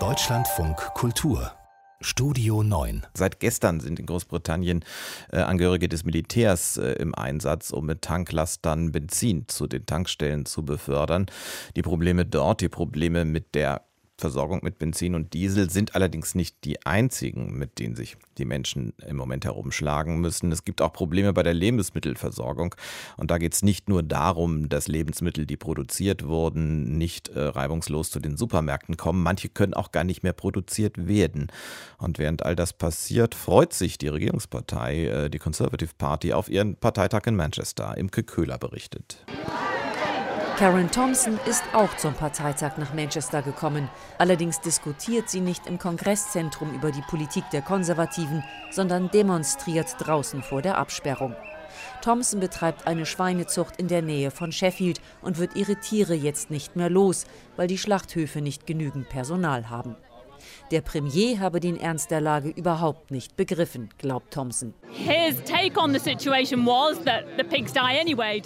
Deutschlandfunk Kultur Studio 9. Seit gestern sind in Großbritannien äh, Angehörige des Militärs äh, im Einsatz, um mit Tanklastern Benzin zu den Tankstellen zu befördern. Die Probleme dort, die Probleme mit der Versorgung mit Benzin und Diesel sind allerdings nicht die einzigen, mit denen sich die Menschen im Moment herumschlagen müssen. Es gibt auch Probleme bei der Lebensmittelversorgung. Und da geht es nicht nur darum, dass Lebensmittel, die produziert wurden, nicht äh, reibungslos zu den Supermärkten kommen. Manche können auch gar nicht mehr produziert werden. Und während all das passiert, freut sich die Regierungspartei, äh, die Conservative Party, auf ihren Parteitag in Manchester. Imke Köhler berichtet. Karen Thompson ist auch zum Parteitag nach Manchester gekommen. Allerdings diskutiert sie nicht im Kongresszentrum über die Politik der Konservativen, sondern demonstriert draußen vor der Absperrung. Thompson betreibt eine Schweinezucht in der Nähe von Sheffield und wird ihre Tiere jetzt nicht mehr los, weil die Schlachthöfe nicht genügend Personal haben. Der Premier habe den Ernst der Lage überhaupt nicht begriffen, glaubt Thompson.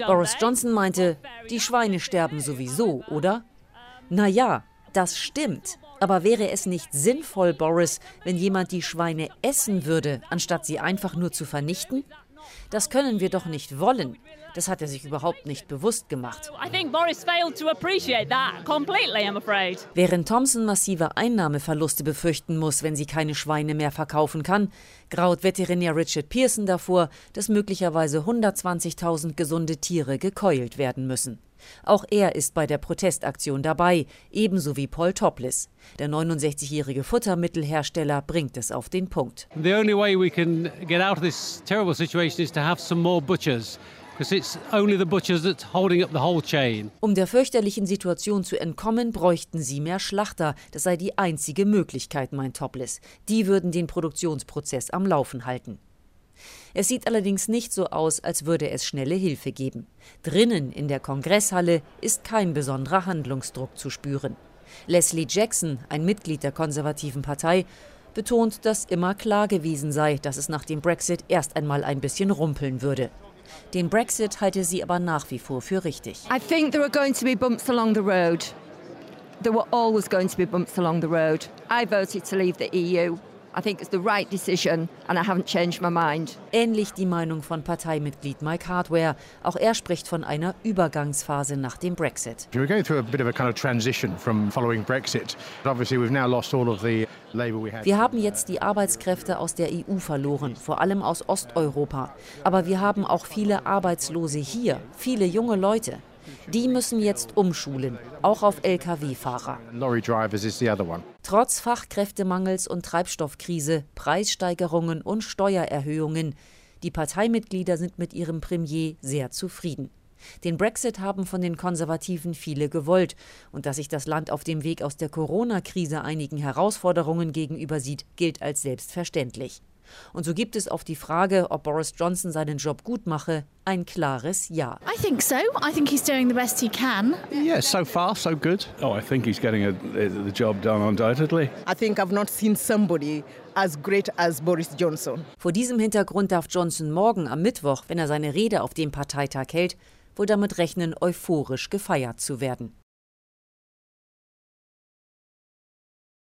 Boris Johnson meinte, die Schweine sterben sowieso, oder? Na ja, das stimmt. Aber wäre es nicht sinnvoll, Boris, wenn jemand die Schweine essen würde, anstatt sie einfach nur zu vernichten? Das können wir doch nicht wollen. Das hat er sich überhaupt nicht bewusst gemacht. Während Thompson massive Einnahmeverluste befürchten muss, wenn sie keine Schweine mehr verkaufen kann, graut Veterinär Richard Pearson davor, dass möglicherweise 120.000 gesunde Tiere gekeult werden müssen. Auch er ist bei der Protestaktion dabei, ebenso wie Paul Topless. Der 69-jährige Futtermittelhersteller bringt es auf den Punkt. The only way we can get out of this terrible situation is to have some more butchers. Um der fürchterlichen Situation zu entkommen, bräuchten sie mehr Schlachter. Das sei die einzige Möglichkeit, meint Topless. Die würden den Produktionsprozess am Laufen halten. Es sieht allerdings nicht so aus, als würde es schnelle Hilfe geben. Drinnen in der Kongresshalle ist kein besonderer Handlungsdruck zu spüren. Leslie Jackson, ein Mitglied der konservativen Partei, betont, dass immer klar gewesen sei, dass es nach dem Brexit erst einmal ein bisschen rumpeln würde. Den Brexit halte sie aber nach wie vor für richtig. I think there are going to be bumps along the road. There were always going to be bumps along the road. I voted to leave the EU. I think it's the right decision and I haven't changed my mind. Ähnlich die Meinung von Parteimitglied Mike Hardware. Auch er spricht von einer Übergangsphase nach dem Brexit. We're going through a bit of a kind of transition from following Brexit. Obviously we've now lost all of the wir haben jetzt die Arbeitskräfte aus der EU verloren, vor allem aus Osteuropa. Aber wir haben auch viele Arbeitslose hier, viele junge Leute. Die müssen jetzt umschulen, auch auf Lkw-Fahrer. Trotz Fachkräftemangels und Treibstoffkrise, Preissteigerungen und Steuererhöhungen, die Parteimitglieder sind mit ihrem Premier sehr zufrieden. Den Brexit haben von den Konservativen viele gewollt, und dass sich das Land auf dem Weg aus der Corona-Krise einigen Herausforderungen gegenüber sieht, gilt als selbstverständlich. Und so gibt es auf die Frage, ob Boris Johnson seinen Job gut mache, ein klares Ja. I think so. I think he's doing the best he can. Yeah, so far so good. Oh, I think he's getting a, the job done undoubtedly. I think I've not seen somebody as great as Boris Johnson. Vor diesem Hintergrund darf Johnson morgen am Mittwoch, wenn er seine Rede auf dem Parteitag hält, wohl damit rechnen, euphorisch gefeiert zu werden.